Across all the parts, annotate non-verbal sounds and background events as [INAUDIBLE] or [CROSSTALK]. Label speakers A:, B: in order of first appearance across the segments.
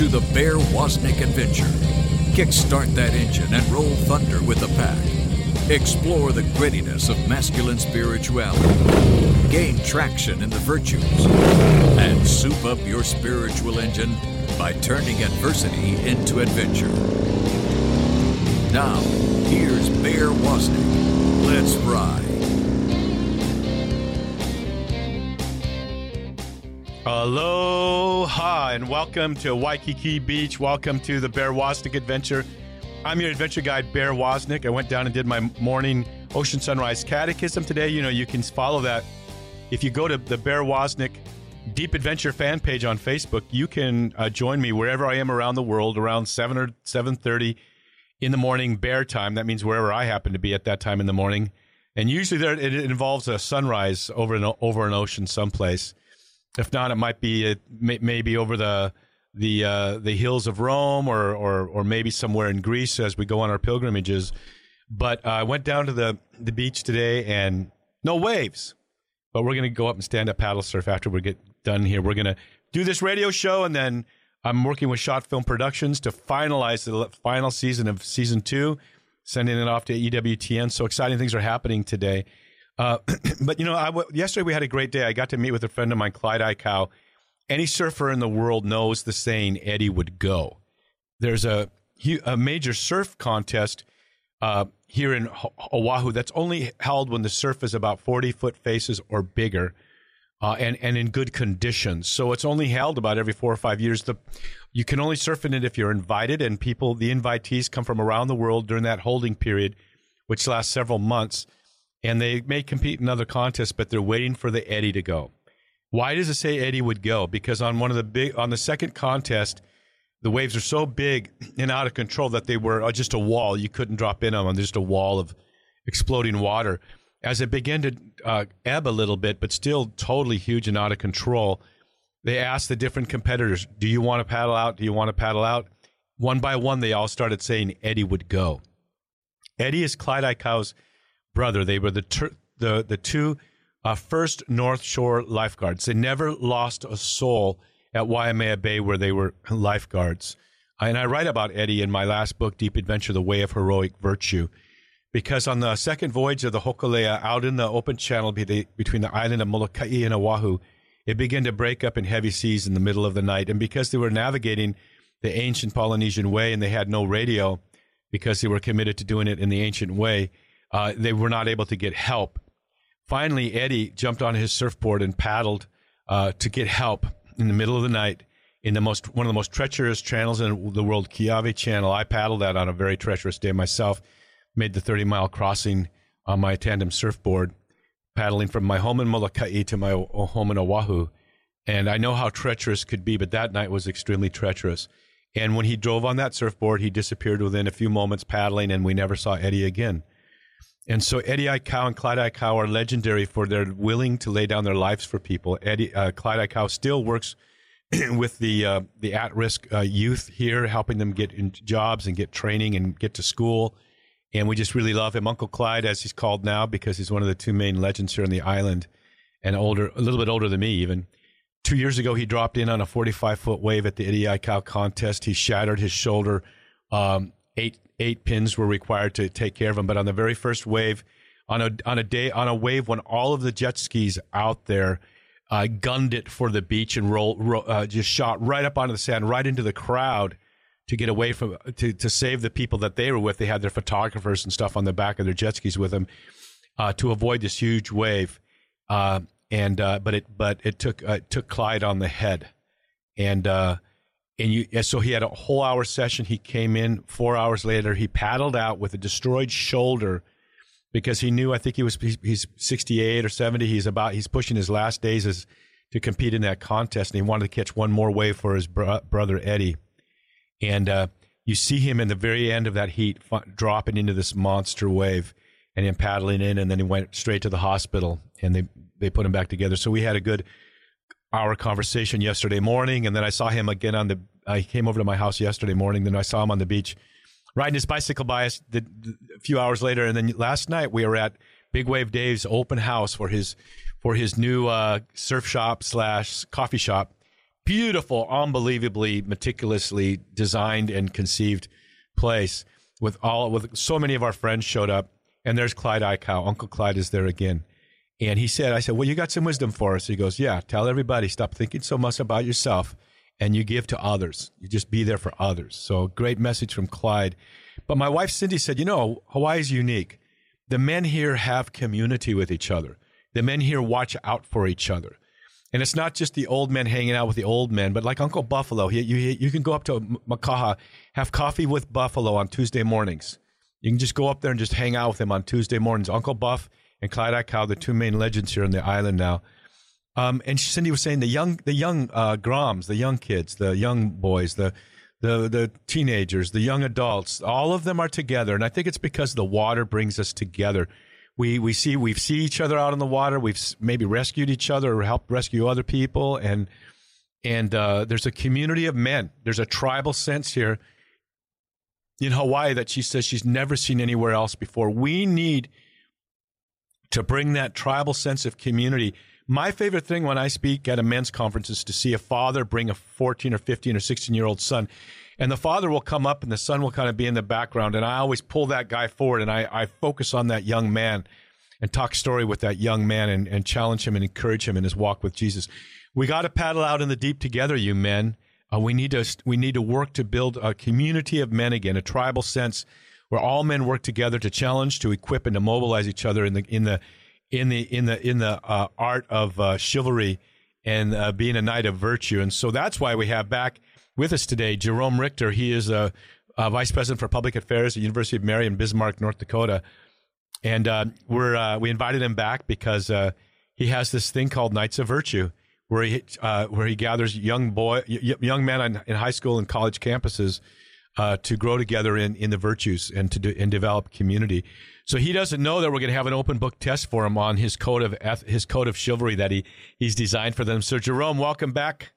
A: to the Bear Wozniak adventure. Kickstart that engine and roll thunder with the pack. Explore the grittiness of masculine spirituality. Gain traction in the virtues. And soup up your spiritual engine by turning adversity into adventure. Now, here's Bear Wozniak. Let's ride.
B: Aloha and welcome to Waikiki Beach. Welcome to the Bear Wozniak adventure. I'm your adventure guide, Bear Wozniak. I went down and did my morning Ocean Sunrise Catechism today. You know, you can follow that. If you go to the Bear Wozniak Deep Adventure fan page on Facebook, you can uh, join me wherever I am around the world around 7 or 7.30 in the morning bear time. That means wherever I happen to be at that time in the morning. And usually there it involves a sunrise over an, over an ocean someplace. If not, it might be it may, maybe over the the uh, the hills of Rome or, or or maybe somewhere in Greece as we go on our pilgrimages. But uh, I went down to the the beach today and no waves. But we're to go up and stand up paddle surf after we get done here. We're to do this radio show and then I'm working with Shot Film Productions to finalize the final season of season two, sending it off to EWTN. So exciting things are happening today. Uh, [CLEARS THROAT] but you know, I, yesterday we had a great day. I got to meet with a friend of mine, Clyde Aikau. Any surfer in the world knows the saying "Eddie would go." There's a a major surf contest uh, here in Oahu that's only held when the surf is about 40 foot faces or bigger. Uh, and and in good conditions. So it's only held about every four or five years. The you can only surf in it if you're invited, and people the invitees come from around the world during that holding period, which lasts several months and they may compete in other contests, but they're waiting for the Eddie to go. Why does it say Eddie would go? Because on one of the big on the second contest, the waves are so big and out of control that they were uh, just a wall. You couldn't drop in on them. They're just a wall of exploding water. As it began to uh, ebb a little bit, but still totally huge and out of control, they asked the different competitors, "Do you want to paddle out? Do you want to paddle out?" One by one, they all started saying Eddie would go. Eddie is Clyde Aikau's brother. They were the ter- the the two uh, first North Shore lifeguards. They never lost a soul at Waimea Bay where they were lifeguards. And I write about Eddie in my last book, Deep Adventure: The Way of Heroic Virtue, because on the second voyage of the Hokulea out in the open channel between the island of Molokai and Oahu, it began to break up in heavy seas in the middle of the night. And because they were navigating the ancient Polynesian way and they had no radio because they were committed to doing it in the ancient way, uh, they were not able to get help. Finally, Eddie jumped on his surfboard and paddled uh, to get help in the middle of the night in the most one of the most treacherous channels in the world, Kaiwi Channel. I paddled that on a very treacherous day myself. Made the 30 mile crossing on my tandem surfboard, paddling from my home in Molokai to my home in Oahu. And I know how treacherous could be, but that night was extremely treacherous. And when he drove on that surfboard, he disappeared within a few moments paddling, and we never saw Eddie again. And so Eddie Aikau and Clyde Aikau are legendary for their willing to lay down their lives for people. Eddie uh, Clyde Aikau still works [CLEARS THROAT] with the uh, the at risk uh, youth here, helping them get jobs and get training and get to school. And we just really love him, Uncle Clyde, as he's called now, because he's one of the two main legends here on the island, and older, a little bit older than me even. Two years ago, he dropped in on a 45 foot wave at the Eddie Aikau contest. He shattered his shoulder um, eight eight pins were required to take care of him. But on the very first wave, on a on a day on a wave when all of the jet skis out there uh, gunned it for the beach and roll, roll uh, just shot right up onto the sand, right into the crowd to get away from to to save the people that they were with. They had their photographers and stuff on the back of their jet skis with them uh, to avoid this huge wave. Uh, and uh, but it but it took uh, it took Clyde on the head, and and you so he had a whole hour session. He came in. Four hours later he paddled out with a destroyed shoulder because he knew i think he was he's 68 or 70 he's about he's pushing his last days as to compete in that contest. And he wanted to catch one more wave for his bro- brother eddie. And uh, you see him in the very end of that heat f- dropping into this monster wave and him paddling in. And then he went straight to the hospital and they they put him back together. So we had a good our conversation yesterday morning, and then I saw him again on the. I came over to my house yesterday morning. Then I saw him on the beach riding his bicycle by us the, the, a few hours later, and then last night we were at Big Wave Dave's open house for his for his new uh, surf shop slash coffee shop beautiful, unbelievably meticulously designed and conceived place with all with so many of our friends showed up, and there's Clyde Aikau. Uncle Clyde is there again. And he said, I said, Well, you got some wisdom for us. He goes, Yeah, tell everybody, stop thinking so much about yourself and you give to others. You just be there for others. So great message from Clyde. But my wife Cindy said, You know, Hawaii is unique. The men here have community with each other. The men here watch out for each other. And it's not just the old men hanging out with the old men, but like Uncle Buffalo, he, you, you can go up to Makaha, have coffee with Buffalo on Tuesday mornings. You can just go up there and just hang out with him on Tuesday mornings. Uncle Buff and Clyde Aikau, the two main legends here on the island now. Um, and Cindy was saying the young, the young uh, Groms, the young kids, the young boys, the the the teenagers, the young adults, all of them are together, and I think it's because the water brings us together. We we see we see each other out on the water. We've maybe rescued each other or helped rescue other people, and and uh, there's a community of men. There's a tribal sense here in Hawaii that she says she's never seen anywhere else before. We need to bring that tribal sense of community. My favorite thing when I speak at a men's conference is to see a father bring a 14 or 15 or 16 year old son. And the father will come up and the son will kind of be in the background. And I always pull that guy forward and I, I focus on that young man and talk story with that young man and, and challenge him and encourage him in his walk with Jesus. We got to paddle out in the deep together, you men. Uh, we need to we need to work to build a community of men again, a tribal sense where all men work together to challenge, to equip, and to mobilize each other in the in the in the in the in the uh, art of uh, chivalry and uh, being a knight of virtue. And so that's why we have back with us today Jerome Richter. He is a, a vice president for public affairs at University of Mary in Bismarck, North Dakota. And uh, we're uh, we invited him back because uh, he has this thing called Knights of Virtue, where he where he gathers young boy young men in high school and college campuses uh, to grow together in, in the virtues and to do, and develop community. So he doesn't know that we're going to have an open book test for him on his code of his code of chivalry that he he's designed for them. So Jerome, welcome back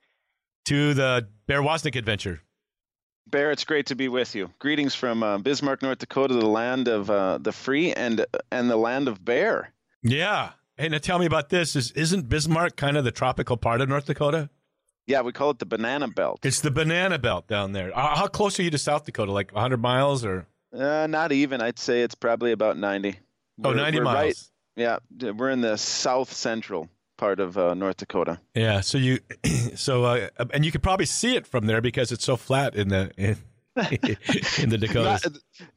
B: to the Bear Wozniak adventure.
C: Bear, it's great to be with you. Greetings from uh, Bismarck, North Dakota, the land of uh, the free and and the land of bear.
B: Yeah. Hey, now tell me about this. Is isn't Bismarck kind of the tropical part of North Dakota?
C: Yeah, we call it the banana belt.
B: It's the banana belt down there. Uh, how close are you to South Dakota? Like 100 miles or?
C: Uh, not even. I'd say it's probably about 90.
B: Oh, we're, 90 we're miles. Right,
C: yeah, we're in the south central part of uh, North Dakota.
B: Yeah, so you, [CLEARS THROAT] so uh, and you could probably see it from there because it's so flat in the in, in the Dakotas.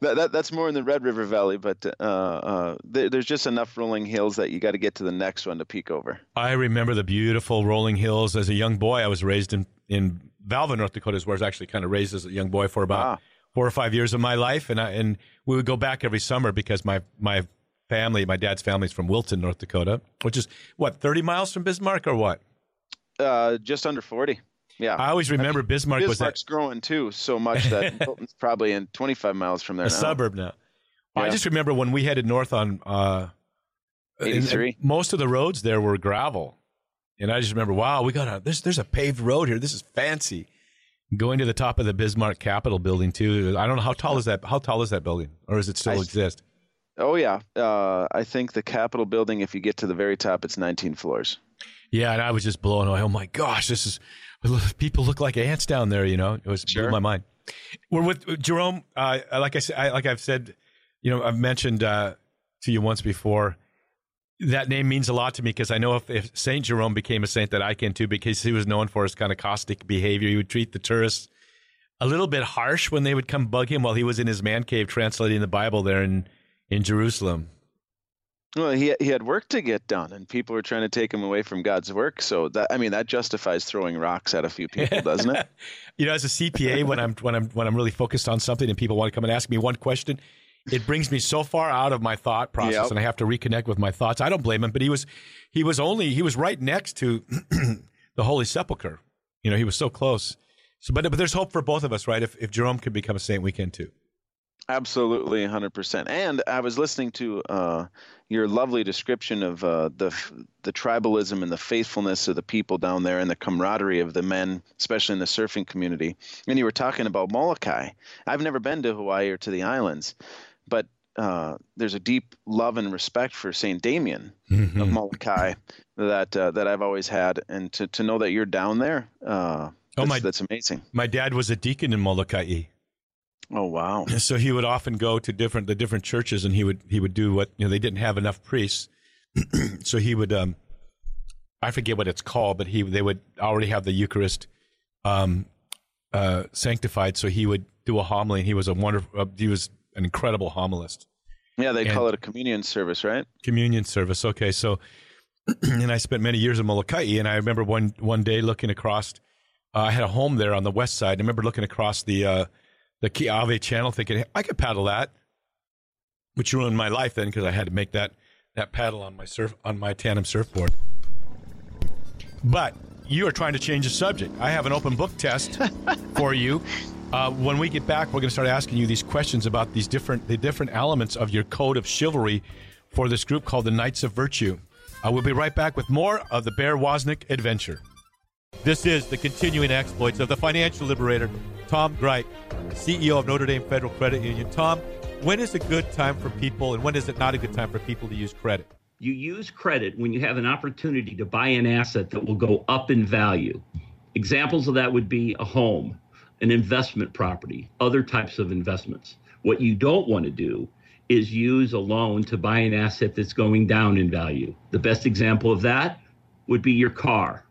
C: That, that, that's more in the Red River Valley, but uh, uh, there, there's just enough rolling hills that you got to get to the next one to peek over.
B: I remember the beautiful rolling hills as a young boy. I was raised in in Velva, North Dakota, is where I was actually kind of raised as a young boy for about ah. four or five years of my life, and I, and we would go back every summer because my my family, my dad's family, is from Wilton, North Dakota, which is what thirty miles from Bismarck or what?
C: Uh, just under forty. Yeah,
B: I always remember Bismarck
C: Bismarck's was
B: Bismarck's
C: growing too so much that [LAUGHS] Wilton's probably in 25 miles from there.
B: A
C: now.
B: suburb now. Yeah. I just remember when we headed north on uh,
C: 83.
B: most of the roads there were gravel, and I just remember, wow, we got a there's there's a paved road here. This is fancy. Going to the top of the Bismarck Capitol building too. I don't know how tall is that. How tall is that building, or does it still I, exist?
C: Oh yeah, uh, I think the Capitol building. If you get to the very top, it's 19 floors.
B: Yeah, and I was just blown away. Oh my gosh, this is people look like ants down there. You know, it was sure. blew my mind. We're with Jerome. Uh, like I said, I, like I've said, you know, I've mentioned uh, to you once before. That name means a lot to me because I know if, if Saint Jerome became a saint, that I can too, because he was known for his kind of caustic behavior. He would treat the tourists a little bit harsh when they would come bug him while he was in his man cave translating the Bible there in in Jerusalem.
C: Well, he he had work to get done, and people were trying to take him away from God's work. So that I mean, that justifies throwing rocks at a few [LAUGHS] people, doesn't it?
B: you know, as a CPA, when I'm when I'm when I'm really focused on something, and people want to come and ask me one question, it brings me so far out of my thought process, yep. and I have to reconnect with my thoughts. I don't blame him, but he was he was only he was right next to [CLEARS THROAT] the Holy Sepulchre. You know, he was so close. So, but but there's hope for both of us, right? If if Jerome could become a saint, we can too.
C: Absolutely, 100%. And I was listening to uh, your lovely description of uh, the the tribalism and the faithfulness of the people down there and the camaraderie of the men, especially in the surfing community. And you were talking about Molokai. I've never been to Hawaii or to the islands, but uh, there's a deep love and respect for Saint Damien mm-hmm. of Molokai, that uh, that I've always had, and to, to know that you're down there, uh,
B: Oh,
C: that's,
B: my-
C: that's amazing.
B: My dad was a deacon in Molokai.
C: Oh wow,
B: so he would often go to different the different churches and he would he would do what you know they didn't have enough priests. [CLEARS THROAT] So he would um i forget what it's called but he they would already have the eucharist um uh sanctified. So he would do a homily and he was a wonderful uh, he was an incredible homilist
C: yeah, they
B: And-
C: call it a communion service, right?
B: communion service. Okay so [CLEARS THROAT] and i spent many years in molokai and i remember one one day looking across uh, i had a home there on the west side. I remember looking across the uh the Kaiwi channel thinking, I could paddle that, which ruined my life then because I had to make that, that paddle on my surf on my tandem surfboard. But you are trying to change the subject. I have an open book test [LAUGHS] for you. Uh, when we get back, we're going to start asking you these questions about these different the different elements of your code of chivalry for this group called the Knights of Virtue. Uh, we'll be right back with more of the Bear Wozniak adventure. This is the continuing exploits of the financial liberator, Tom Gryp, CEO of Notre Dame Federal Credit Union. Tom, when is a good time for people and when is it not a good time for people to use credit?
D: You use credit when you have an opportunity to buy an asset that will go up in value. Examples of that would be a home, an investment property, other types of investments. What you don't want to do is use a loan to buy an asset that's going down in value. The best example of that would be your car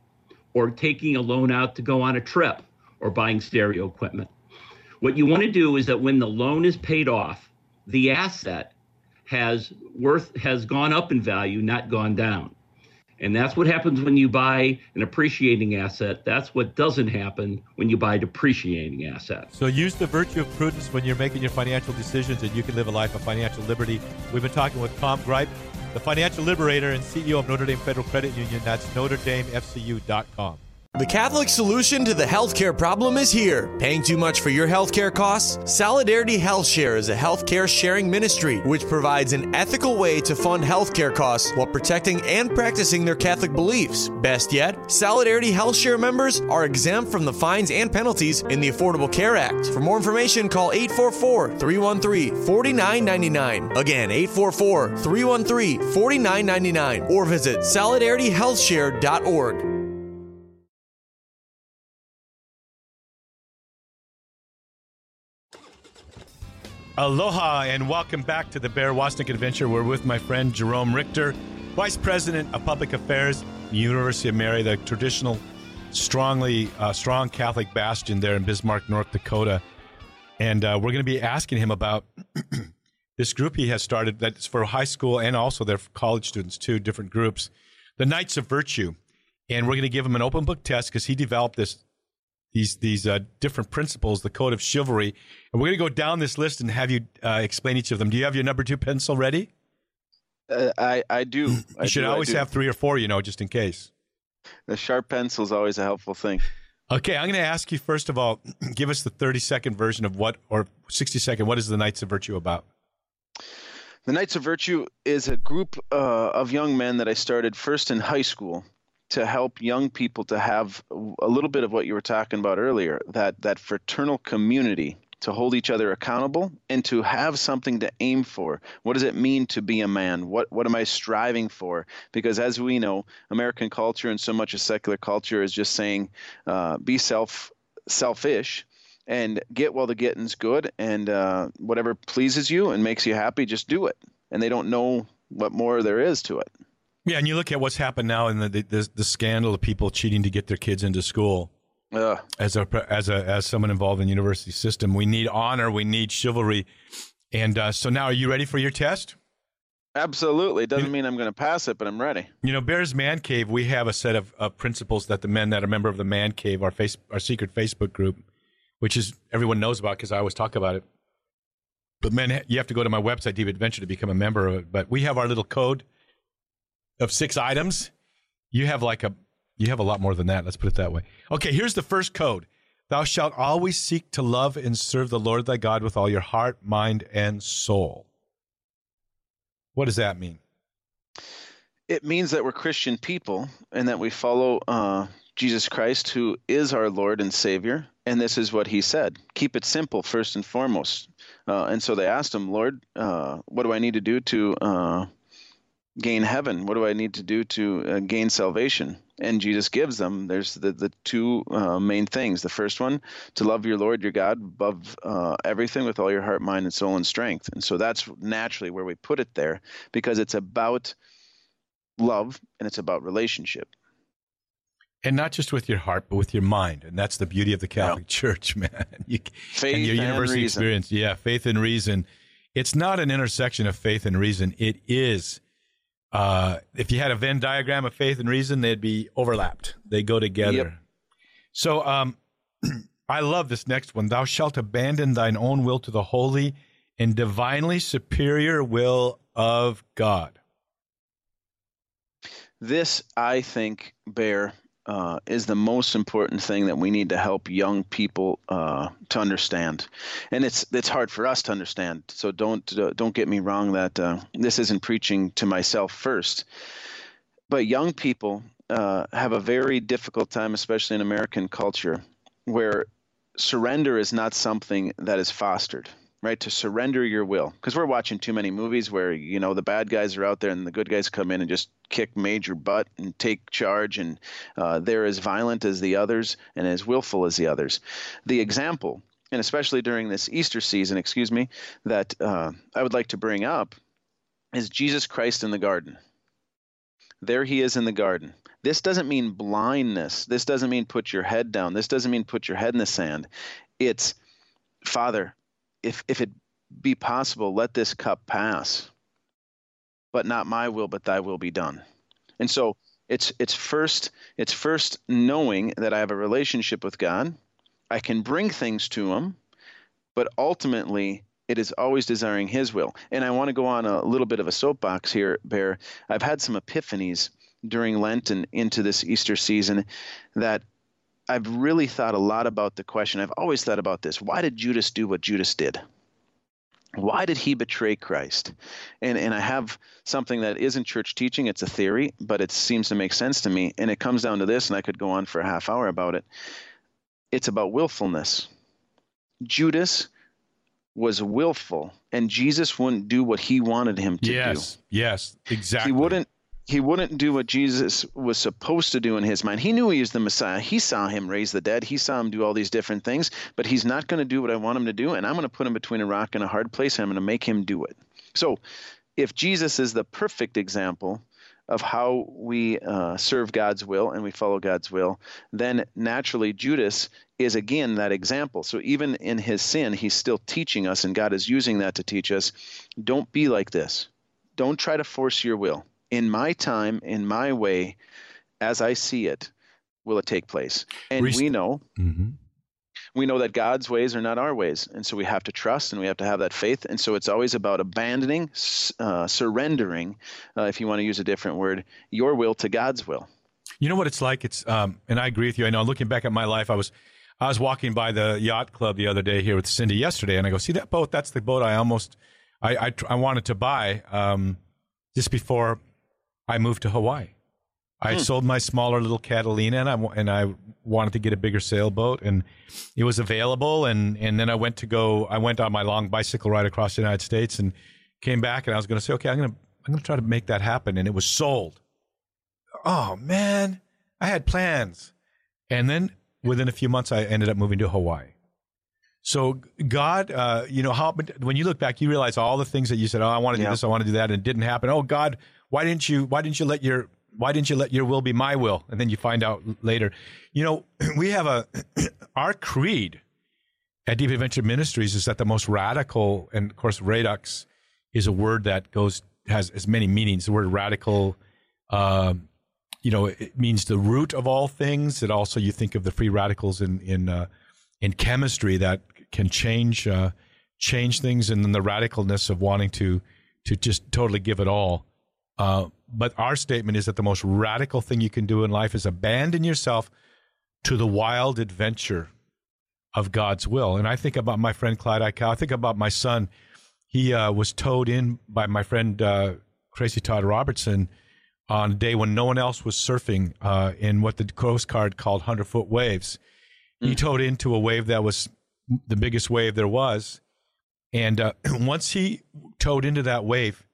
D: or taking a loan out to go on a trip or buying stereo equipment. What you want to do is that when the loan is paid off, the asset has worth has gone up in value, not gone down. And that's what happens when you buy an appreciating asset. That's what doesn't happen when you buy depreciating asset.
B: So use the virtue of prudence when you're making your financial decisions and you can live a life of financial liberty. We've been talking with Tom Gryp, the financial liberator and CEO of Notre Dame Federal Credit Union. That's NotreDameFCU.com.
E: The Catholic solution to the healthcare problem is here. Paying too much for your healthcare costs? Solidarity Health Share is a healthcare sharing ministry which provides an ethical way to fund healthcare costs while protecting and practicing their Catholic beliefs. Best yet, Solidarity Health Share members are exempt from the fines and penalties in the Affordable Care Act. For more information, call 844 313 4999. Again, 844 313 4999 or visit solidarityhealthshare.org.
B: Aloha and welcome back to the Bear Wozniak Adventure. We're with my friend Jerome Richter, Vice President of Public Affairs, University of Mary, the traditional, strongly uh, strong Catholic bastion there in Bismarck, North Dakota. And uh, we're going to be asking him about [CLEARS THROAT] this group he has started that's for high school and also their college students, too, different groups, the Knights of Virtue. And we're going to give him an open book test because he developed this these these uh, different principles, the code of chivalry, and we're going to go down this list and have you uh, explain each of them. Do you have your number two pencil ready?
C: Uh, I I do.
B: You
C: I
B: should
C: do,
B: always have three or four, you know, just in case.
C: the sharp pencil is always a helpful thing.
B: Okay, I'm going to ask you first of all, [CLEARS THROAT] give us the 30 second version of what, or 60 second. What is the Knights of Virtue about?
C: The Knights of Virtue is a group uh, of young men that I started first in high school to help young people to have a little bit of what you were talking about earlier that that fraternal community to hold each other accountable and to have something to aim for. What does it mean to be a man? What what am i striving for? Because as we know american culture and so much of secular culture is just saying uh, be self selfish and get while the getting's good and uh, whatever pleases you and makes you happy just do it. And they don't know what more there is to it
B: Yeah, and you look at what's happened now in the the, the scandal of people cheating to get their kids into school.
C: Ugh.
B: As a as a as someone involved in the university system, we need honor, we need chivalry, and uh, so now, are you ready for your test?
C: absolutely it doesn't mean i'm going to pass it but i'm ready
B: You know, Bears Man Cave, we have a set of, of principles that the men that are a member of the Man Cave, our face, our secret Facebook group, which is everyone knows about because I always talk about it. But men, you have to go to my website, Deep Adventure, to become a member of it. But we have our little code of six items. You have like a, you have a lot more than that. Let's put it that way. Okay, here's the first code. Thou shalt always seek to love and serve the Lord thy God with all your heart, mind, and soul. What does that mean?
C: it means that we're christian people and that we follow uh, jesus christ who is our lord and savior and this is what he said keep it simple first and foremost uh, and so they asked him lord uh, what do i need to do to uh, gain heaven? What do I need to do to uh, gain salvation? And Jesus gives them. There's the the two uh, main things. The first one, to love your Lord your God above uh, everything with all your heart, mind, and soul and strength. And so that's naturally where we put it there because it's about love and it's about relationship.
B: And not just with your heart, but with your mind. And that's the beauty of the Catholic yeah. Church, [LAUGHS] man. You,
C: faith
B: and your university
C: and
B: experience. Yeah, faith and reason. It's not an intersection of faith and reason. It is uh, if you had a Venn diagram of faith and reason, they'd be overlapped. They go together. Yep. So um, [CLEARS THROAT] I love this next one. Thou shalt abandon thine own will to the holy and divinely superior will of God.
C: This, I think, Bear, uh, is the most important thing that we need to help young people uh, to understand, and it's it's hard for us to understand. So don't uh, don't get me wrong that uh, this isn't preaching to myself first, but young people uh, have a very difficult time, especially in American culture, where surrender is not something that is fostered right to surrender your will. Because we're watching too many movies where you know the bad guys are out there and the good guys come in and just kick major butt and take charge and uh, they're as violent as the others and as willful as the others. The example and especially during this easter season excuse me that uh, i would like to bring up is jesus christ in the garden. There he is in the garden. This doesn't mean blindness. This doesn't mean put your head down. This doesn't mean put your head in the sand. It's father if if it be possible, let this cup pass. But not my will, but thy will be done. And so it's it's first it's first knowing that I have a relationship with God. I can bring things to him, but ultimately it is always desiring his will. And I want to go on a little bit of a soapbox here, Bear. I've had some epiphanies during Lent and into this Easter season that I've really thought a lot about the question. I've always thought about this. Why did Judas do what Judas did? Why did he betray Christ? And and I have something that isn't church teaching, it's a theory, but it seems to make sense to me. And it comes down to this, and I could go on for a half hour about it. It's about willfulness. Judas was willful, and Jesus wouldn't do what he wanted him to
B: yes,
C: do.
B: Yes, yes, exactly.
C: He wouldn't he wouldn't do what Jesus was supposed to do in his mind. He knew he was the Messiah. He saw him raise the dead. He saw him do all these different things, but he's not going to do what I want him to do, and I'm going to put him between a rock and a hard place, and I'm going to make him do it. So, if Jesus is the perfect example of how we uh, serve God's will and we follow God's will, then naturally Judas is again that example. So even in his sin, he's still teaching us, and God is using that to teach us don't be like this. Don't try to force your will in my time, in my way, as I see it, will it take place. And Rest- we know. Mm-hmm. We know that God's ways are not our ways. And so we have to trust and we have to have that faith. And so it's always about abandoning, uh, surrendering, uh, if you want to use a different word, your will to God's will.
B: You know what it's like? It's, um, and I agree with you. I know looking back at my life, I was, I was walking by the yacht club the other day here with Cindy yesterday, and I go, see that boat? That's the boat I almost, I, I, I wanted to buy um, just before I moved to Hawaii. I hmm. sold my smaller little Catalina and I, and I wanted to get a bigger sailboat and it was available. And, and then I went to go, I went on my long bicycle ride across the United States and came back and I was going to say, okay, I'm going to, I'm going to try to make that happen. And it was sold. Oh man, I had plans. And then within a few months, I ended up moving to Hawaii. So God, uh, you know, how, when you look back, you realize all the things that you said, oh, I want to do yeah. this, I want to do that, and it didn't happen. Oh, God, why didn't you why didn't you let your why didn't you let your will be my will? And then you find out later. You know [CLEARS THROAT] we have a [CLEARS THROAT] our creed at deep adventure ministries is that the most radical and of course radix is a word that goes has as many meanings. The word radical um, you know it means the root of all things. It also you think of the free radicals in in uh, in chemistry that can change uh, change things and then the radicalness of wanting to to just totally give it all uh, but our statement is that the most radical thing you can do in life is abandon yourself to the wild adventure of God's will. And I think about my friend Clyde Aikau. I think about my son. He uh, was towed in by my friend uh, Tracy Todd Robertson on a day when no one else was surfing uh, in what the Coast Guard called 100 foot waves. Mm. He towed into a wave that was the biggest wave there was. And uh, [CLEARS THROAT] once he towed into that wave,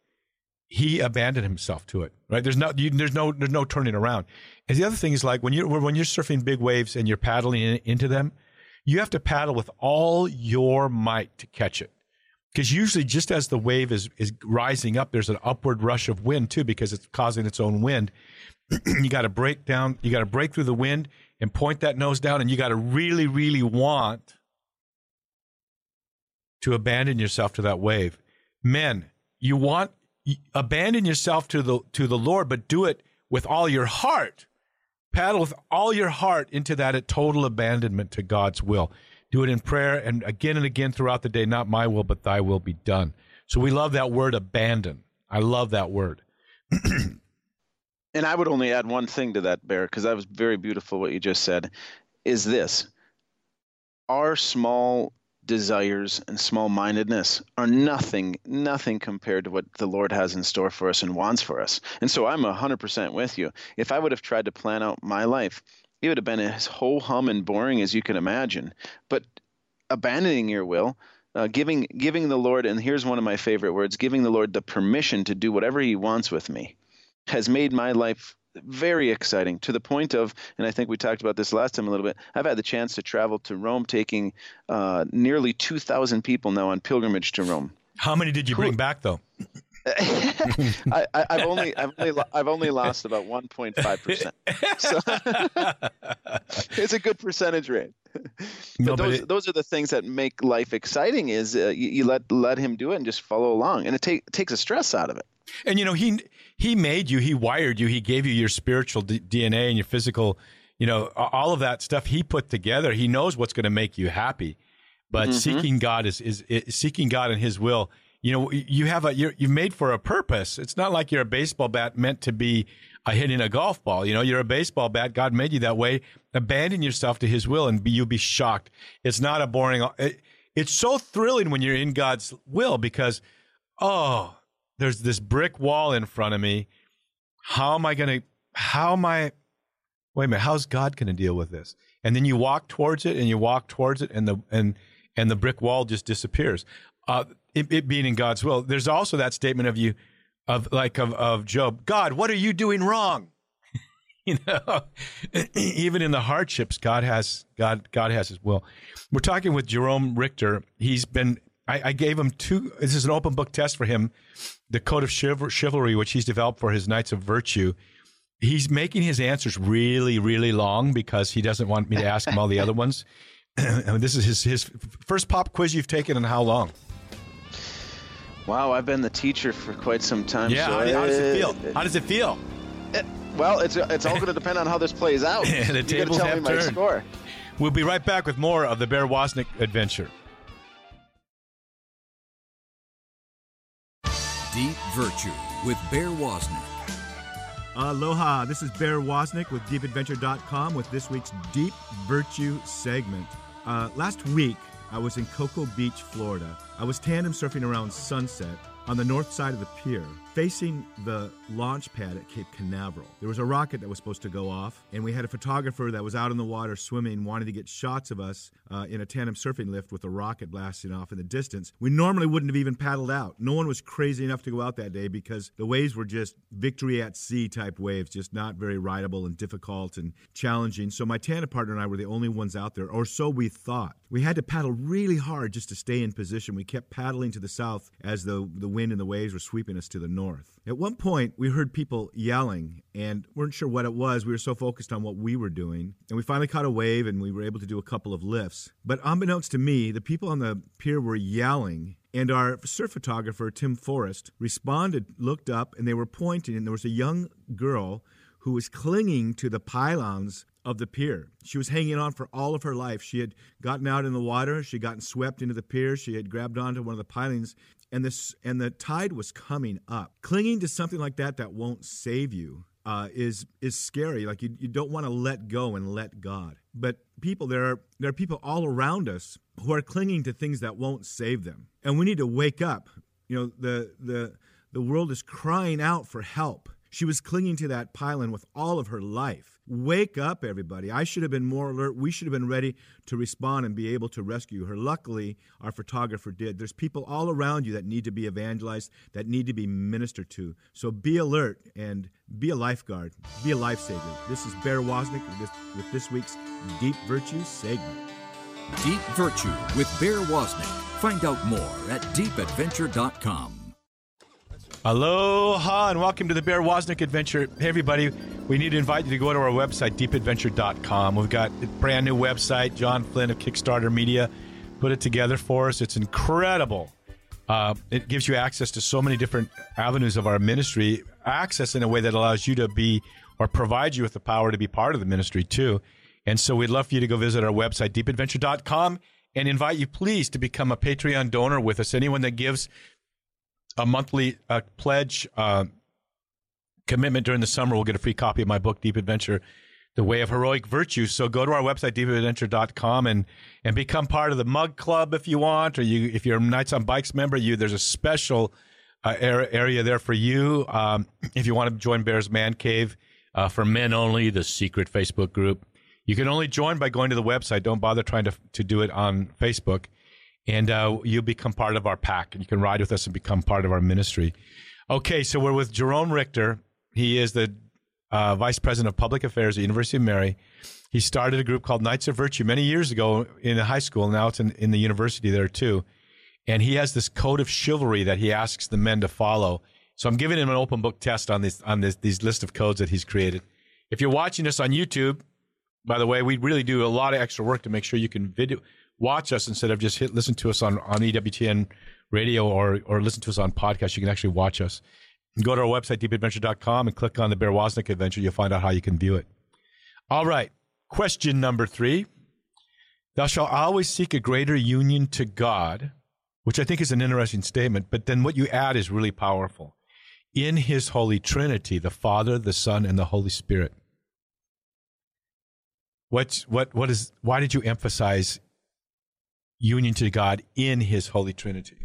B: he abandoned himself to it. Right? There's no you, there's no there's no turning around. And the other thing is like when you're when you're surfing big waves and you're paddling in, into them, you have to paddle with all your might to catch it. Because usually, just as the wave is, is rising up, there's an upward rush of wind too, because it's causing its own wind. [CLEARS THROAT] you got to break down, you got to break through the wind and point that nose down, and you got to really, really want to abandon yourself to that wave. Men, you want abandon yourself to the to the Lord, but do it with all your heart. Paddle with all your heart into that total abandonment to God's will. Do it in prayer and again and again throughout the day, not my will, but thy will be done. So we love that word abandon. I love that word. [CLEARS THROAT]
C: and I would only add one thing to that, Bear, because that was very beautiful what you just said, is this. Our small desires and small mindedness are nothing, nothing compared to what the Lord has in store for us and wants for us. And so I'm 100% with you. If I would have tried to plan out my life, it would have been as ho hum and boring as you can imagine. But abandoning your will, uh, giving giving the Lord, and here's one of my favorite words: giving the Lord the permission to do whatever He wants with me, has made my life very exciting to the point of, and I think we talked about this last time a little bit. I've had the chance to travel to Rome, taking uh, nearly 2,000 people now on pilgrimage to Rome.
B: How many did you bring back, though? [LAUGHS] [LAUGHS]
C: I, have only I've only I've only lost about 1.5 percent. So [LAUGHS] it's a good percentage rate. But no, those it, those are the things that make life exciting. Is uh, you, you, let let him do it and just follow along, and it take, takes the stress out of it.
B: And you know, he he made you, he wired you, he gave you your spiritual D- DNA and your physical, you know, all of that stuff he put together. He knows what's going to make you happy. But mm-hmm. seeking God is, is, is seeking God and His will. You know, you have a you're you've made for a purpose. It's not like you're a baseball bat meant to be a hitting a golf ball. You know, you're a baseball bat. God made you that way. Abandon yourself to His will, and be, you'll be shocked. It's not a boring. It, it's so thrilling when you're in God's will because, oh, there's this brick wall in front of me. How am I going to, how am I, wait a minute, how's God going to deal with this? And then you walk towards it and you walk towards it and the, and, and the brick wall just disappears. Uh, it, it being in God's will. There's also that statement of you, of like of, of Job, God, what are you doing wrong? [LAUGHS] you know, [CLEARS THROAT] even in the hardships, God has God God has His will. We're talking with Jerome Richter. He's been I, I, gave him two. This is an open book test for him, the code of chivalry, which he's developed for his knights of virtue. He's making his answers really, really long because he doesn't want me to ask him all the other ones. I mean, [CLEARS THROAT] this is his his first pop quiz you've taken in how long?
C: Wow, I've been the teacher for quite some time.
B: Yeah, so how, how, does it feel? How does it feel?
C: It, well, it's it's all going to depend on how this plays out. [LAUGHS]
B: the you tables tell have me turned. my score. We'll be right back with more of the Bear Wozniak adventure.
A: Deep Virtue with Bear Wozniak.
F: Aloha, this is Bear Wozniak with DeepAdventure.com with this week's Deep Virtue segment. Uh, last week, I was in Cocoa Beach, Florida. I was tandem surfing around sunset on the north side of the pier, facing the launch pad at Cape Canaveral, there was a rocket that was supposed to go off, and we had a photographer that was out in the water swimming, wanting to get shots of us uh, in a tandem surfing lift with a rocket blasting off in the distance. We normally wouldn't have even paddled out. No one was crazy enough to go out that day because the waves were just victory at sea type waves, just not very rideable and difficult and challenging. So my tandem partner and I were the only ones out there, or so we thought. We had to paddle really hard just to stay in position. We kept paddling to the south as the, the wind and the waves were sweeping us to the north. At one point, we heard people yelling and weren't sure what it was. We were so focused on what we were doing. And we finally caught a wave and we were able to do a couple of lifts. But unbeknownst to me, the people on the pier were yelling. And our surf photographer, Tim Forrest, responded, looked up, and they were pointing. And there was a young girl who was clinging to the pylons of the pier. She was hanging on for all of her life. She had gotten out in the water, she had gotten swept into the pier, she had grabbed onto one of the pilings, and this and the tide was coming up. Clinging to something like that that won't save you uh, is is scary. Like you, you don't want to let go and let God. But people, there are there are people all around us who are clinging to things that won't save them, and we need to wake up. You know, the the the world is crying out for help. She was clinging to that pylon with all of her life. Wake up, everybody. I should have been more alert. We should have been ready to respond and be able to rescue her. Luckily, our photographer did. There's people all around you that need to be evangelized, that need to be ministered to. So be alert and be a lifeguard, be a lifesaver. This is Bear Wozniak with this, with this week's Deep Virtue segment.
A: Deep Virtue with Bear Wozniak. Find out more at deepadventure.com.
B: Aloha and welcome to the Bear Wozniak Adventure. Hey, everybody, we need to invite you to go to our website, deepadventure.com. We've got a brand new website. John Flynn of Kickstarter Media put it together for us. It's incredible. Uh, it gives you access to so many different avenues of our ministry, access in a way that allows you to be or provides you with the power to be part of the ministry too. And so we'd love for you to go visit our website, deepadventure.com, and invite you, please, to become a Patreon donor with us. Anyone that gives a monthly uh, pledge uh, commitment during the summer will get a free copy of my book, Deep Adventure, The Way of Heroic Virtue. So go to our website, deepadventure.com, and, and become part of the mug club if you want, or you if you're a Knights on Bikes member, you there's a special uh, area there for you. Um, [CLEARS THROAT] if you want to join Bear's Man Cave uh, for men only, the secret Facebook group. You can only join by going to the website. Don't bother trying to, to do it on Facebook and uh, you become part of our pack, and you can ride with us and become part of our ministry. Okay, so we're with Jerome Richter. He is the uh, vice president of public affairs at University of Mary. He started a group called Knights of Virtue many years ago in high school. Now it's in, in the university there too. And he has this code of chivalry that he asks the men to follow. So I'm giving him an open book test on this on this these list of codes that he's created. If you're watching us on YouTube, by the way, we really do a lot of extra work to make sure you can video watch us instead of just hit listen to us on, on EWTN radio or, or listen to us on podcast. You can actually watch us. Go to our website, deepadventure.com, and click on the Bear Wozniak Adventure. You'll find out how you can view it. All right. Question number three Thou shalt always seek a greater union to God, which I think is an interesting statement, but then what you add is really powerful. In his holy trinity, the Father, the Son, and the Holy Spirit. What, what, what is, why did you emphasize union to God in His Holy Trinity?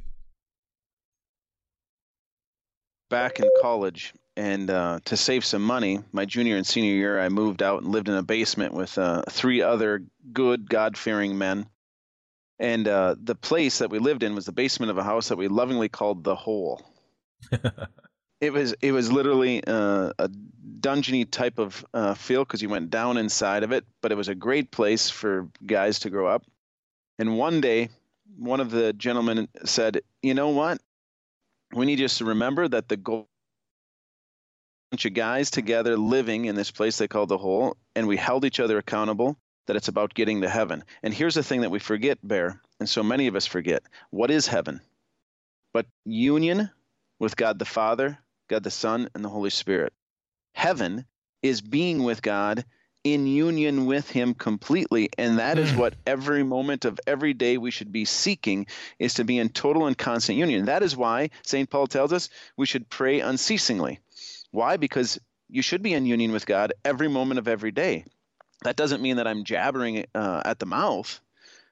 C: Back in college, and uh, to save some money, my junior and senior year, I moved out and lived in a basement with uh, three other good, God fearing men. And uh, the place that we lived in was the basement of a house that we lovingly called the Hole. [LAUGHS] it was it was literally uh, a dungeony type of uh, feel because you went down inside of it, but it was a great place for guys to grow up. And one day, one of the gentlemen said, You know what? We need just to remember that the goal bunch of guys together living in this place they call the hole, and we held each other accountable that it's about getting to heaven. And here's the thing that we forget, Bear, and so many of us forget. What is heaven? But union with God the Father, God the Son, and the Holy Spirit. Heaven is being with God in union with him completely. And that is hmm. what every moment of every day we should be seeking is to be in total and constant union. That is why st paul tells us we should pray unceasingly. Why? Because you should be in union with god every moment of every day. That doesn't mean that i'm jabbering uh, at the mouth.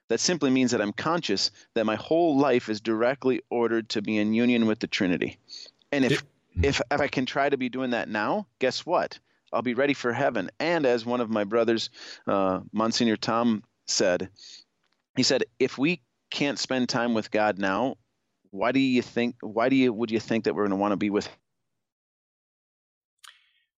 C: That simply means that i'm conscious that my whole life is directly ordered to be in union with the trinity. And if if, if i can try to be doing that now guess what I'll be ready for heaven. And as one of my brothers, uh, Monsignor Tom, said, he said, if we can't spend time with God now, why do you think? Why do you would you think that we're going to want to be with?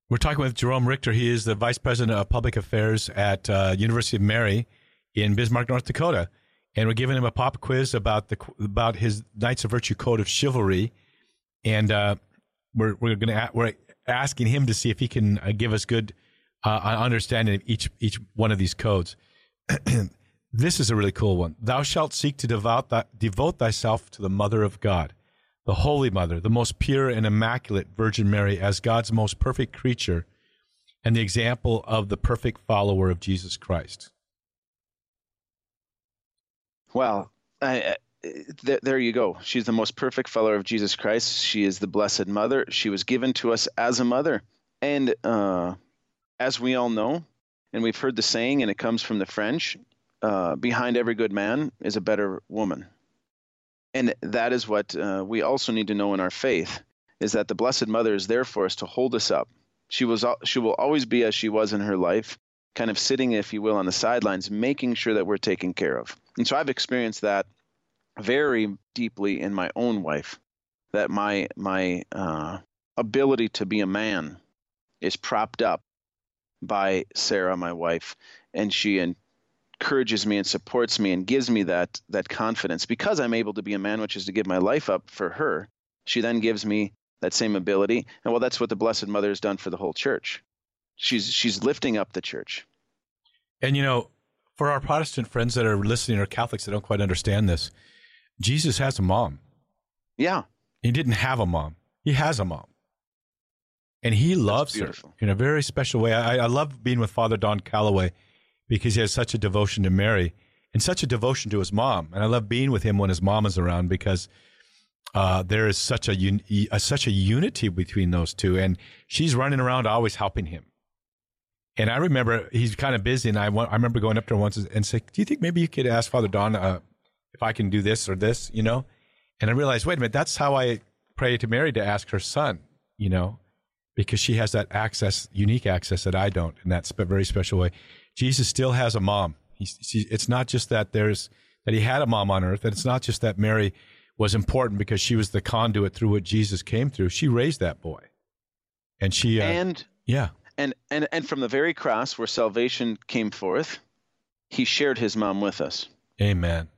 B: We're talking with Jerome Richter. He is the vice president of public affairs at uh, University of Mary in Bismarck, North Dakota, and we're giving him a pop quiz about the about his Knights of Virtue code of chivalry, and uh, we're we're going to we're asking him to see if he can uh, give us good uh, understanding of each each one of these codes. [CLEARS THROAT] this is a really cool one. Thou shalt seek to devote, th- devote thyself to the Mother of God, the Holy Mother, the most pure and immaculate Virgin Mary, as God's most perfect creature, and the example of the perfect follower of Jesus Christ.
C: Well, I, th- there you go. She's the most perfect follower of Jesus Christ. She is the Blessed Mother. She was given to us as a mother. And uh, as we all know, and we've heard the saying, and it comes from the French uh, behind every good man is a better woman. And that is what uh, we also need to know in our faith is that the Blessed Mother is there for us to hold us up, She was she will always be as she was in her life, kind of sitting, if you will, on the sidelines, making sure that we're taken care of. And so I've experienced that very deeply in my own wife. That my my uh, ability to be a man is propped up by Sarah, my wife, and she encourages me and supports me and gives me that that confidence because I'm able to be a man, which is to give my life up for her. She then gives me that same ability, and well, that's what the Blessed Mother has done for the whole church. She's she's lifting up the church.
B: And you know, for our Protestant friends that are listening or Catholics that don't quite understand this, Jesus has a mom.
C: Yeah.
B: He didn't have a mom. He has a mom and he loves her in a very special way. I, I love being with Father Don Calloway because he has such a devotion to Mary and such a devotion to his mom. And I love being with him when his mom is around because uh, there is such a, un- a, such a unity between those two, and she's running around always helping him. And I remember he's kind of busy, and I, I remember going up to her once and say, "Do you think maybe you could ask Father Don uh, if I can do this or this?" You know, and I realized, wait a minute, that's how I pray to Mary to ask her son. You know, because she has that access, unique access that I don't in that very special way. Jesus still has a mom. He's, he, it's not just that there's that he had a mom on earth, and it's not just that Mary was important because she was the conduit through what Jesus came through. She raised that boy, and she uh,
C: and
B: yeah,
C: and and and from the very cross where salvation came forth, he shared his mom with us.
B: Amen.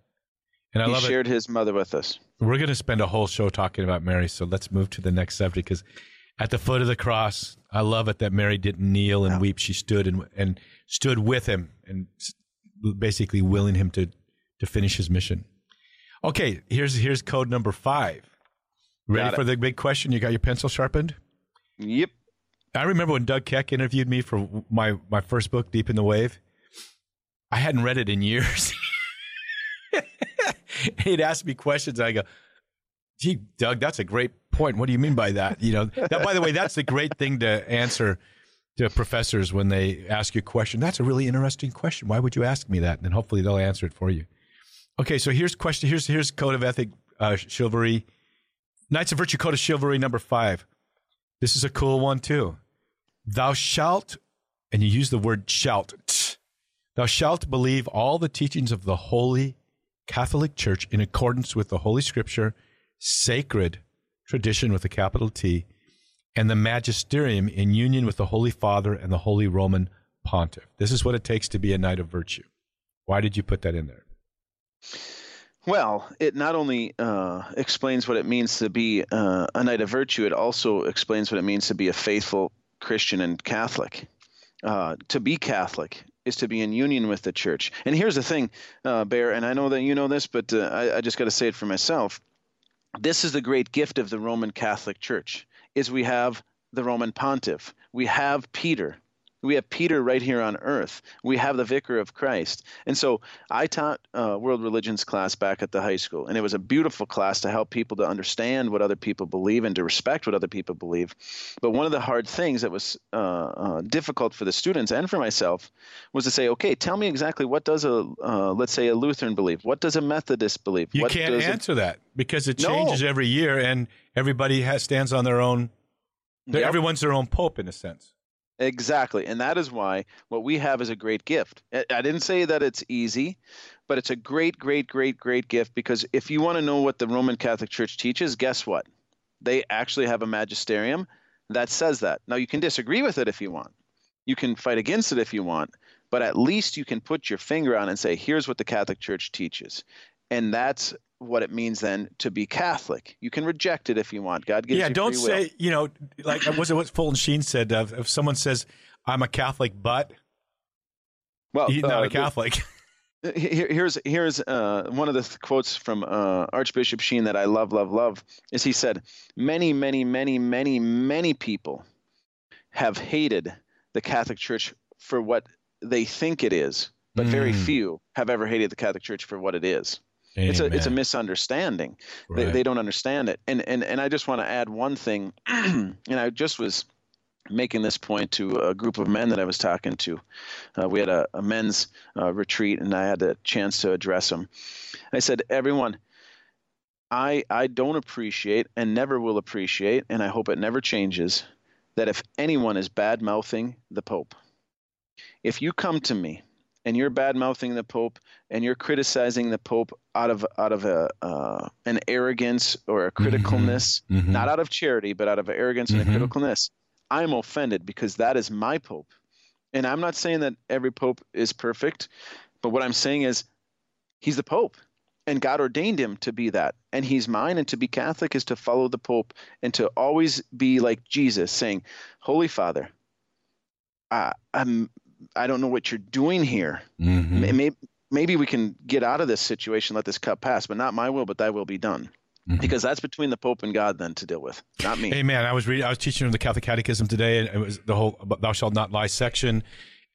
C: And I
B: he
C: love shared it. his mother with us.
B: We're going to spend a whole show talking about Mary, so let's move to the next subject because at the foot of the cross. I love it that Mary didn't kneel and weep. She stood and and stood with him and basically willing him to to finish his mission. Okay, here's here's code number five. Ready for the big question? You got your pencil sharpened?
C: Yep.
B: I remember when Doug Keck interviewed me for my my first book, Deep in the Wave. I hadn't read it in years. [LAUGHS] [LAUGHS] He'd ask me questions. I go, "Gee, Doug, that's a great point. What do you mean by that? You know, that, by the way, that's the great thing to answer to professors when they ask you a question. That's a really interesting question. Why would you ask me that? And then hopefully they'll answer it for you. Okay, so here's question. Here's here's code of ethic uh, chivalry, Knights of Virtue Code of Chivalry number five. This is a cool one too. Thou shalt, and you use the word shalt. Thou shalt believe all the teachings of the Holy Catholic Church in accordance with the Holy Scripture, sacred tradition with a capital T, and the magisterium in union with the Holy Father and the Holy Roman Pontiff. This is what it takes to be a knight of virtue. Why did you put that in there?
C: Well, it not only uh, explains what it means to be uh, a knight of virtue, it also explains what it means to be a faithful Christian and Catholic. Uh, to be Catholic is to be in union with the church. And here's the thing, uh, Bear, and I know that you know this, but uh, I, I just got to say it for myself this is the great gift of the Roman Catholic Church is we have the Roman pontiff. We have Peter. We have Peter right here on earth. We have the vicar of Christ. And so I taught uh, world religions class back at the high school, and it was a beautiful class to help people to understand what other people believe and to respect what other people believe. But one of the hard things that was uh, uh, difficult for the students and for myself was to say, okay, tell me exactly what does a, uh, let's say, a Lutheran believe? What does a Methodist believe?
B: You
C: what
B: can't answer a... that because it changes no. every year, and everybody has, stands on their own. Yep. Everyone's their own pope in a sense.
C: Exactly. And that is why what we have is a great gift. I didn't say that it's easy, but it's a great, great, great, great gift because if you want to know what the Roman Catholic Church teaches, guess what? They actually have a magisterium that says that. Now, you can disagree with it if you want, you can fight against it if you want, but at least you can put your finger on and say, here's what the Catholic Church teaches. And that's what it means then to be Catholic. You can reject it if you want. God gives
B: yeah,
C: you
B: don't say, you know, like was it what Fulton Sheen said? Uh, if someone says, I'm a Catholic, but well, he's not uh, a Catholic. [LAUGHS]
C: The, here's here's uh, one of the th- quotes from uh, Archbishop Sheen that I love, love, love. Is he said, "Many, many, many, many, many people have hated the Catholic Church for what they think it is, but mm. very few have ever hated the Catholic Church for what it is." Amen. It's a it's a misunderstanding. Right. They, they don't understand it. And and and I just want to add one thing. [CLEARS THROAT] and I just was making this point to a group of men that I was talking to. Uh, we had a, a men's uh, retreat, and I had a chance to address them. I said, everyone. I, I don't appreciate and never will appreciate, and I hope it never changes, that if anyone is bad mouthing the Pope, if you come to me and you're bad mouthing the Pope and you're criticizing the Pope out of out of a uh, an arrogance or a criticalness,
B: Mhm, mhm.
C: not out of charity, but out of arrogance and
B: Mhm.
C: a criticalness, I'm offended because that is my Pope. And I'm not saying that every Pope is perfect, but what I'm saying is he's the Pope. And God ordained him to be that. And he's mine. And to be Catholic is to follow the Pope and to always be like Jesus, saying, Holy Father, I, I'm I don't know what you're doing here.
B: Mhm.
C: Maybe, maybe we can get out of this situation, let this cup pass, but not my will, but thy will be done.
B: Mhm.
C: Because that's between the Pope and God then to deal with, not me.
B: Hey man, I was reading. I was teaching in the Catholic Catechism today, and it was the whole "Thou shalt not lie" section,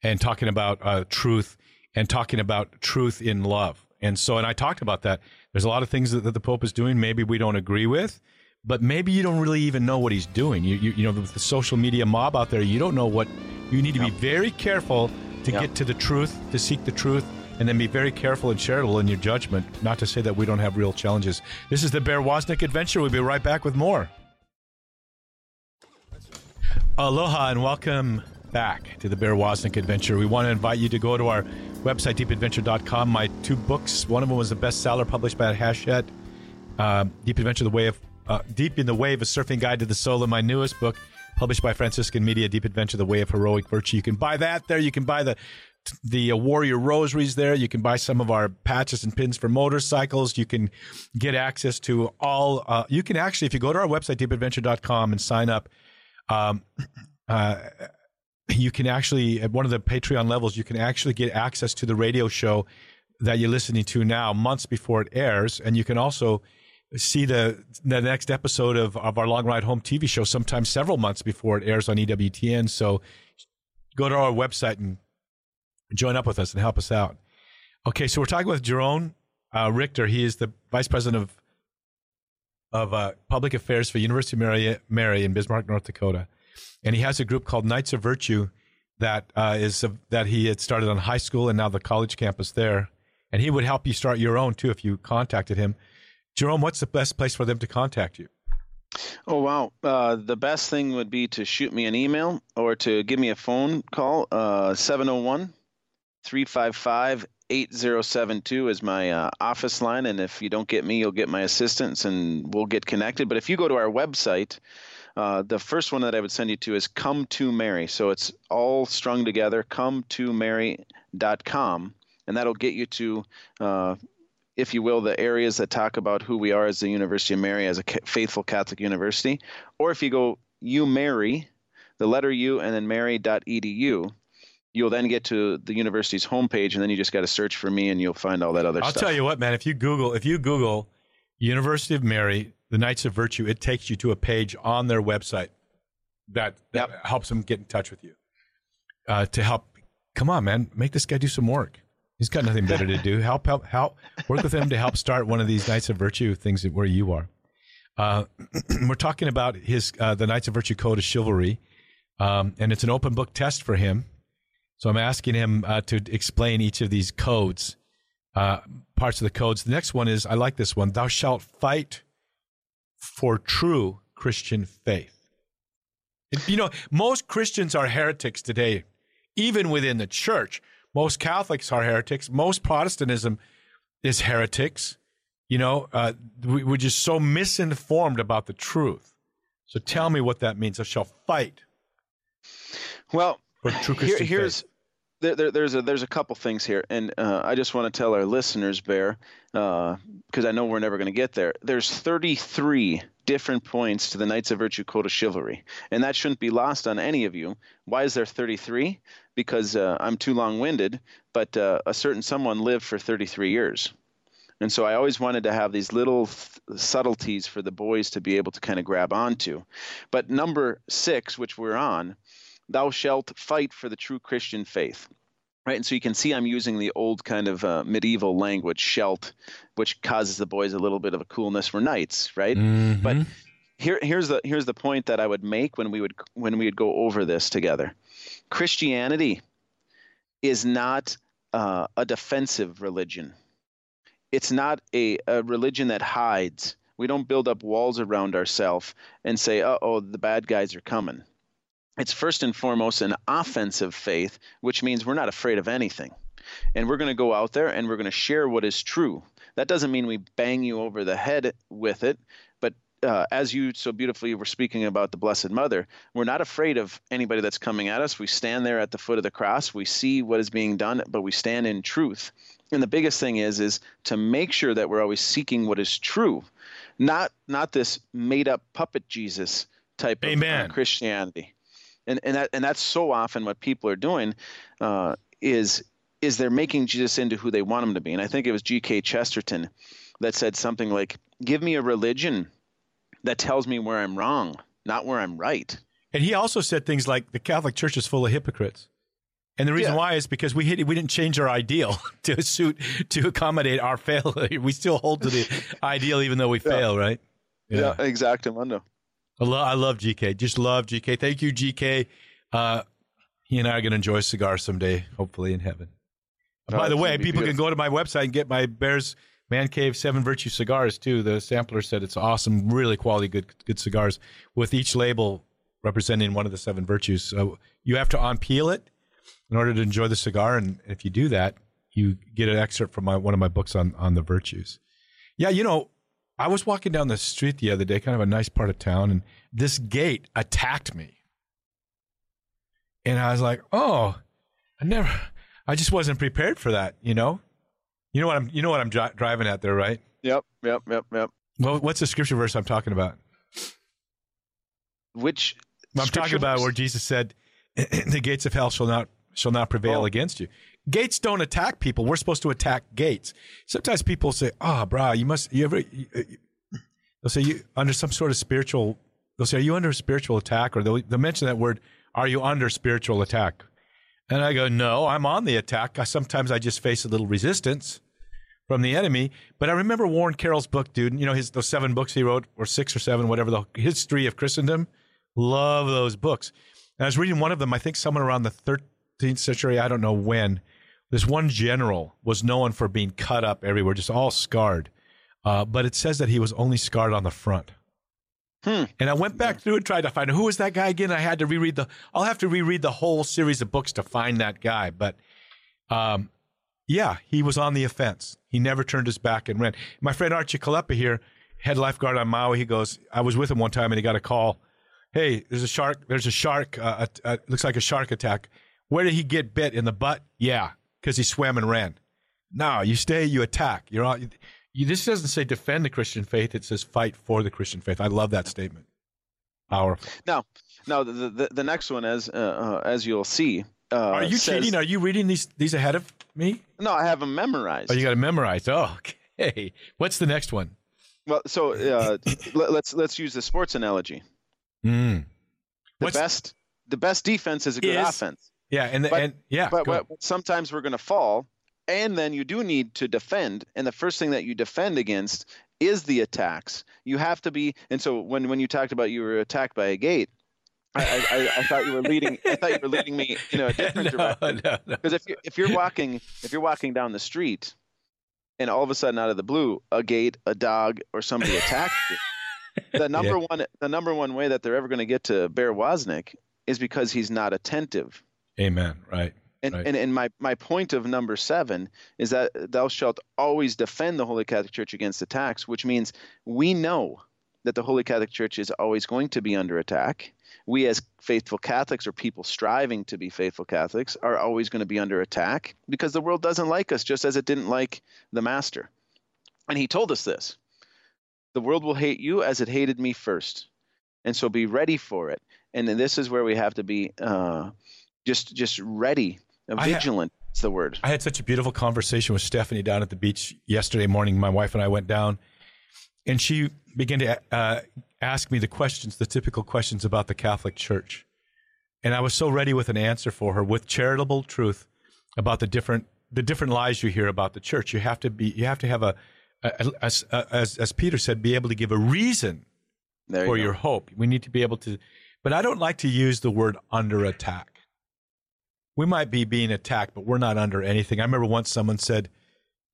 B: and talking about uh, truth and talking about truth in love. And so, and I talked about that. There's a lot of things that, that the Pope is doing. Maybe we don't agree with, but maybe you don't really even know what he's doing. You, you, you know, with the social media mob out there, you don't know what. You need to be very careful to
C: Yep.
B: get to the truth, to seek the truth, and then be very careful and charitable in your judgment. Not to say that we don't have real challenges. This is the Bear Woznick Adventure. We'll be right back with more. Aloha and welcome back to the Bear Woznick Adventure. We want to invite you to go to our website, deepadventure.com. My two books, one of them was a bestseller published by Hachette, uh, Deep Adventure, The Way of uh, Deep in the Wave, a surfing guide to the soul. And my newest book, published by Franciscan Media, Deep Adventure, The Way of Heroic Virtue. You can buy that there. You can buy the the uh, warrior rosaries there. You can buy some of our patches and pins for motorcycles. You can get access to all. Uh, you can actually, if you go to our website, deepadventure.com, and sign up, um, [CLEARS THROAT] uh, you can actually at one of the Patreon levels, you can actually get access to the radio show that you're listening to now months before it airs, and you can also see the the next episode of, of our Long Ride Home TV show sometimes several months before it airs on EWTN. So go to our website and join up with us and help us out. Okay, so we're talking with Jerome uh, Richter. He is the vice president of of uh, public affairs for University of Mary, Mary in Bismarck, North Dakota, and he has a group called Knights of Virtue that uh, is uh, that he had started on high school and now the college campus there. And he would help you start your own too if you contacted him. Jerome, what's the best place for them to contact you?
C: Oh wow! Uh, the best thing would be to shoot me an email or to give me a phone call. Uh, 701 355 8072 is my uh, office line. And if you don't get me, you'll get my assistants and we'll get connected. But if you go to our website, uh, the first one that I would send you to is Come to Mary. So it's all strung together, come to Mary.com. And that'll get you to, uh, if you will, the areas that talk about who we are as the University of Mary, as a faithful Catholic university. Or if you go U Mary, the letter U, and then Mary.edu, you'll then get to the university's homepage, and then you just got to search for me, and you'll find all that other stuff.
B: I'll tell you what, man. If you Google, if you Google University of Mary, the Knights of Virtue, it takes you to a page on their website that, that
C: Yep.
B: helps them get in touch with you uh, to help. Come on, man, make this guy do some work. He's got nothing better to do. Help, help, help. Work with him to help start one of these Knights of Virtue things where you are. Uh, [CLEARS THROAT] we're talking about his uh, the Knights of Virtue Code of Chivalry, um, and it's an open book test for him. So I'm asking him uh, to explain each of these codes, uh, parts of the codes. The next one is I like this one. Thou shalt fight for true Christian faith. You know, most Christians are heretics today, even within the church. Most Catholics are heretics. Most Protestantism is heretics. You know, uh, we, we're just so misinformed about the truth. So tell me what that means. I shall fight
C: Well,
B: for true
C: here, here's there, there, there's a there's a couple things here, and uh, I just want to tell our listeners, Bear, because I know we're never going to get there. There's 33 different points to the Knights of Virtue Code of Chivalry, and that shouldn't be lost on any of you. Why is there 33? Because uh, I'm too long-winded, but uh, a certain someone lived for 33 years. And so I always wanted to have these little th- subtleties for the boys to be able to kind of grab onto. But number six, which we're on, thou shalt fight for the true Christian faith. Right, and so you can see I'm using the old kind of uh, medieval language, shalt, which causes the boys a little bit of a coolness. We're knights, right? But
B: Mhm.
C: here, here's the here's the point that I would make when we would when we would go over this together. Christianity is not uh, a defensive religion. It's not a, a religion that hides. We don't build up walls around ourselves and say, "Uh oh, the bad guys are coming." It's first and foremost an offensive faith, which means we're not afraid of anything. And we're going to go out there and we're going to share what is true. That doesn't mean we bang you over the head with it, but uh, as you so beautifully were speaking about the Blessed Mother, we're not afraid of anybody that's coming at us. We stand there at the foot of the cross. We see what is being done, but we stand in truth. And the biggest thing is is to make sure that we're always seeking what is true, not not this made up puppet Jesus type Amen. of uh, Christianity. And and that and that's so often what people are doing uh, is is they're making Jesus into who they want him to be. And I think it was G.K. Chesterton that said something like, "Give me a religion that tells me where I'm wrong, not where I'm right."
B: And he also said things like, "The Catholic Church is full of hypocrites." And the reason yeah. why is because we hit, we didn't change our ideal [LAUGHS] to suit to accommodate our [LAUGHS] failure. We still hold to the [LAUGHS] ideal even though we yeah. fail, right?
C: Yeah, yeah exactly, Mundo.
B: I, lo- I love GK. Just love GK. Thank you, GK. Uh, he and I are going to enjoy cigars someday, hopefully in heaven. Oh, By the way, people beautiful. can go to my website and get my Bears Man Cave Seven Virtue cigars too. The sampler said it's awesome, really quality, good good cigars with each label representing one of the seven virtues. So you have to unpeel it in order to enjoy the cigar. And if you do that, you get an excerpt from my, one of my books on, on the virtues. Yeah, you know, I was walking down the street the other day, kind of a nice part of town, and this gate attacked me. And I was like, oh, I never, I just wasn't prepared for that, you know? You know what I'm, you know what I'm dri- driving at there, right?
C: Yep, yep, yep, yep.
B: Well, what's the scripture verse I'm talking about?
C: Which
B: I'm talking about verse? where Jesus said, [CLEARS THROAT] "The gates of hell shall not shall not prevail oh. against you. Gates don't attack people. We're supposed to attack gates. Sometimes people say, "Ah, oh, brah, you must you ever." You, they'll say you under some sort of spiritual. They'll say, "Are you under spiritual attack?" Or they'll, they'll mention that word, "Are you under spiritual attack?" And I go, "No, I'm on the attack. I, sometimes I just face a little resistance." from the enemy. But I remember Warren Carroll's book, dude. You know his those seven books he wrote, or six or seven, whatever. The history of Christendom. Love those books. And I was reading one of them. I think someone around the 13th century, I don't know when, this one general was known for being cut up everywhere, just all scarred. Uh, but it says that he was only scarred on the front. Hmm. And I went back through and tried to find who was that guy again. I had to reread the. I'll have to reread the whole series of books to find that guy. But, um, yeah, he was on the offense. He never turned his back and ran. My friend Archie Kalepa here, head lifeguard on Maui. He goes, I was with him one time and he got a call. Hey, there's a shark. There's a shark. Uh, uh, looks like a shark attack. Where did he get bit in the butt? Yeah, because he swam and ran. No, you stay, you attack. You're all. You, this doesn't say defend the Christian faith; it says fight for the Christian faith. I love that statement. Powerful.
C: Now, now the the, the next one, as uh, uh, as you'll see, uh,
B: are you says, cheating? Are you reading these these ahead of me?
C: No, I have them memorized.
B: Oh, you got to memorize. Oh, okay. What's the next one?
C: Well, so uh, [LAUGHS] let, us let's use the sports analogy.
B: Mm.
C: The What's, best the best defense is a good is, offense.
B: Yeah, and the,
C: but,
B: and yeah,
C: but, but sometimes we're going to fall, and then you do need to defend. And the first thing that you defend against is the attacks. You have to be. And so when when you talked about you were attacked by a gate, I, I, I, thought you were leading. I thought you were leading me in a [LAUGHS] different no, direction. Because no, no. if you if you're walking if you're walking down the street, and all of a sudden out of the blue, a gate, a dog, or somebody attacks you. [LAUGHS] The number yeah. one the number one way that they're ever going to get to Bear Woznick is because he's not attentive.
B: Amen. Right.
C: And,
B: right.
C: and and my, my point of number seven is that thou shalt always defend the Holy Catholic Church against attacks, which means we know that the Holy Catholic Church is always going to be under attack. We, as faithful Catholics or people striving to be faithful Catholics, are always going to be under attack because the world doesn't like us, just as it didn't like the Master. And he told us this the world will hate you as it hated me first. And so be ready for it. And this is where we have to be uh, just just ready, vigilant. Ha- it's the word.
B: I had such a beautiful conversation with Stephanie down at the beach yesterday morning. My wife and I went down, and she began to uh, ask me the questions, the typical questions about the Catholic Church. And I was so ready with an answer for her with charitable truth about the different the different lies you hear about the church. You have to be you have to have a, a, a, a as as Peter said, be able to give a reason you for your hope. We need to be able to but I don't like to use the word under attack we might be being attacked, but we're not under anything. I remember once someone said,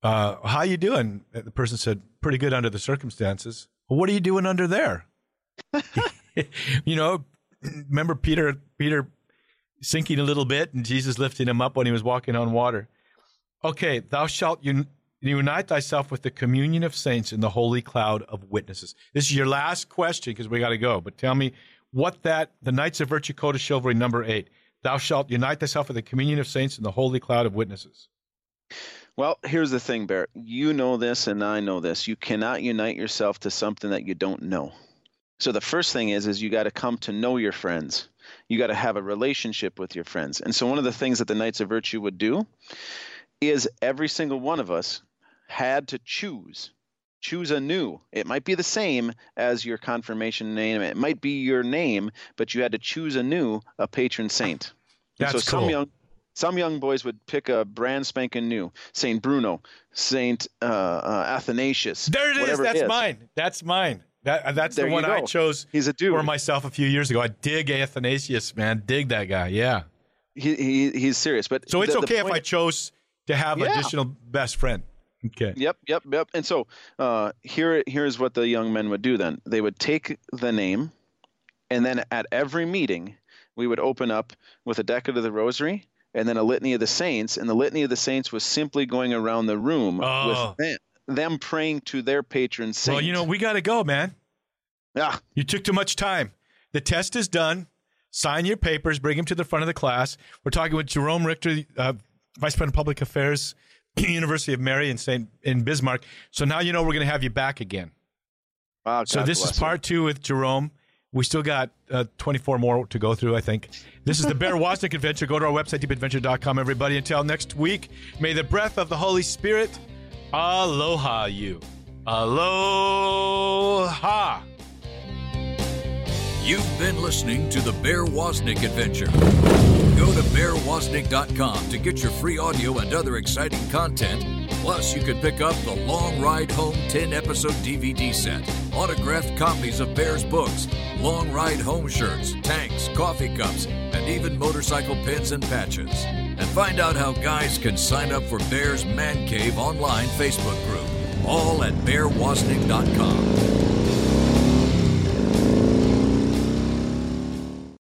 B: uh, "How you doing?" The person said, "Pretty good under the circumstances." Well, what are you doing under there? [LAUGHS] you know, remember Peter Peter sinking a little bit and Jesus lifting him up when he was walking on water. Okay, thou shalt un- unite thyself with the communion of saints in the holy cloud of witnesses. This is your last question because we got to go. But tell me what that the Knights of Virtue Code of Chivalry number eight. Thou shalt unite thyself with the communion of saints in the holy cloud of witnesses.
C: Well, here's the thing, Bear. You know this, and I know this. You cannot unite yourself to something that you don't know. So the first thing is, is you got to come to know your friends. You got to have a relationship with your friends. And so one of the things that the Knights of Virtue would do is every single one of us had to choose choose a new it might be the same as your confirmation name it might be your name but you had to choose a new a patron saint
B: That's
C: so
B: cool.
C: some young some young boys would pick a brand spanking new saint bruno saint uh, uh, athanasius
B: There it is. That's
C: is.
B: mine. That's mine. That that's
C: There
B: the one I chose
C: He's a dude.
B: for myself a few years ago. I dig Athanasius, man. Dig that guy. Yeah.
C: he, he he's serious but
B: So it's
C: the- the
B: okay if I chose to have
C: Yeah.
B: additional best friend. Okay.
C: Yep, yep, yep. And so uh, here, here's what the young men would do. Then they would take the name, and then at every meeting, we would open up with a decade of the Rosary, and then a litany of the saints. And the litany of the saints was simply going around the room
B: Oh.
C: with them, them praying to their patron saint.
B: Well, you know, we got to go, man.
C: yeah,
B: You took too much time. The test is done. Sign your papers. Bring them to the front of the class. We're talking with Jerome Richter, uh, Vice President of Public Affairs, [CLEARS THROAT] University of Mary in St. in Bismarck. So now you know we're going to have you back again.
C: Wow,
B: So this is
C: bless him.
B: part two with Jerome. We still got uh, 24 more to go through, I think. This is the Bear Woznick Adventure. Go to our website, deepadventure.com, everybody. Until next week, may the breath of the Holy Spirit aloha you. Aloha.
A: You've been listening to the Bear Woznick Adventure. Go to bearwoznick.com to get your free audio and other exciting content. Plus, you can pick up the Long Ride Home 10 episode DVD set, autographed copies of Bear's books, Long Ride Home shirts, tanks, coffee cups, and even motorcycle pins and patches. And find out how guys can sign up for Bear's Man Cave online Facebook group, all at bearwoznick.com.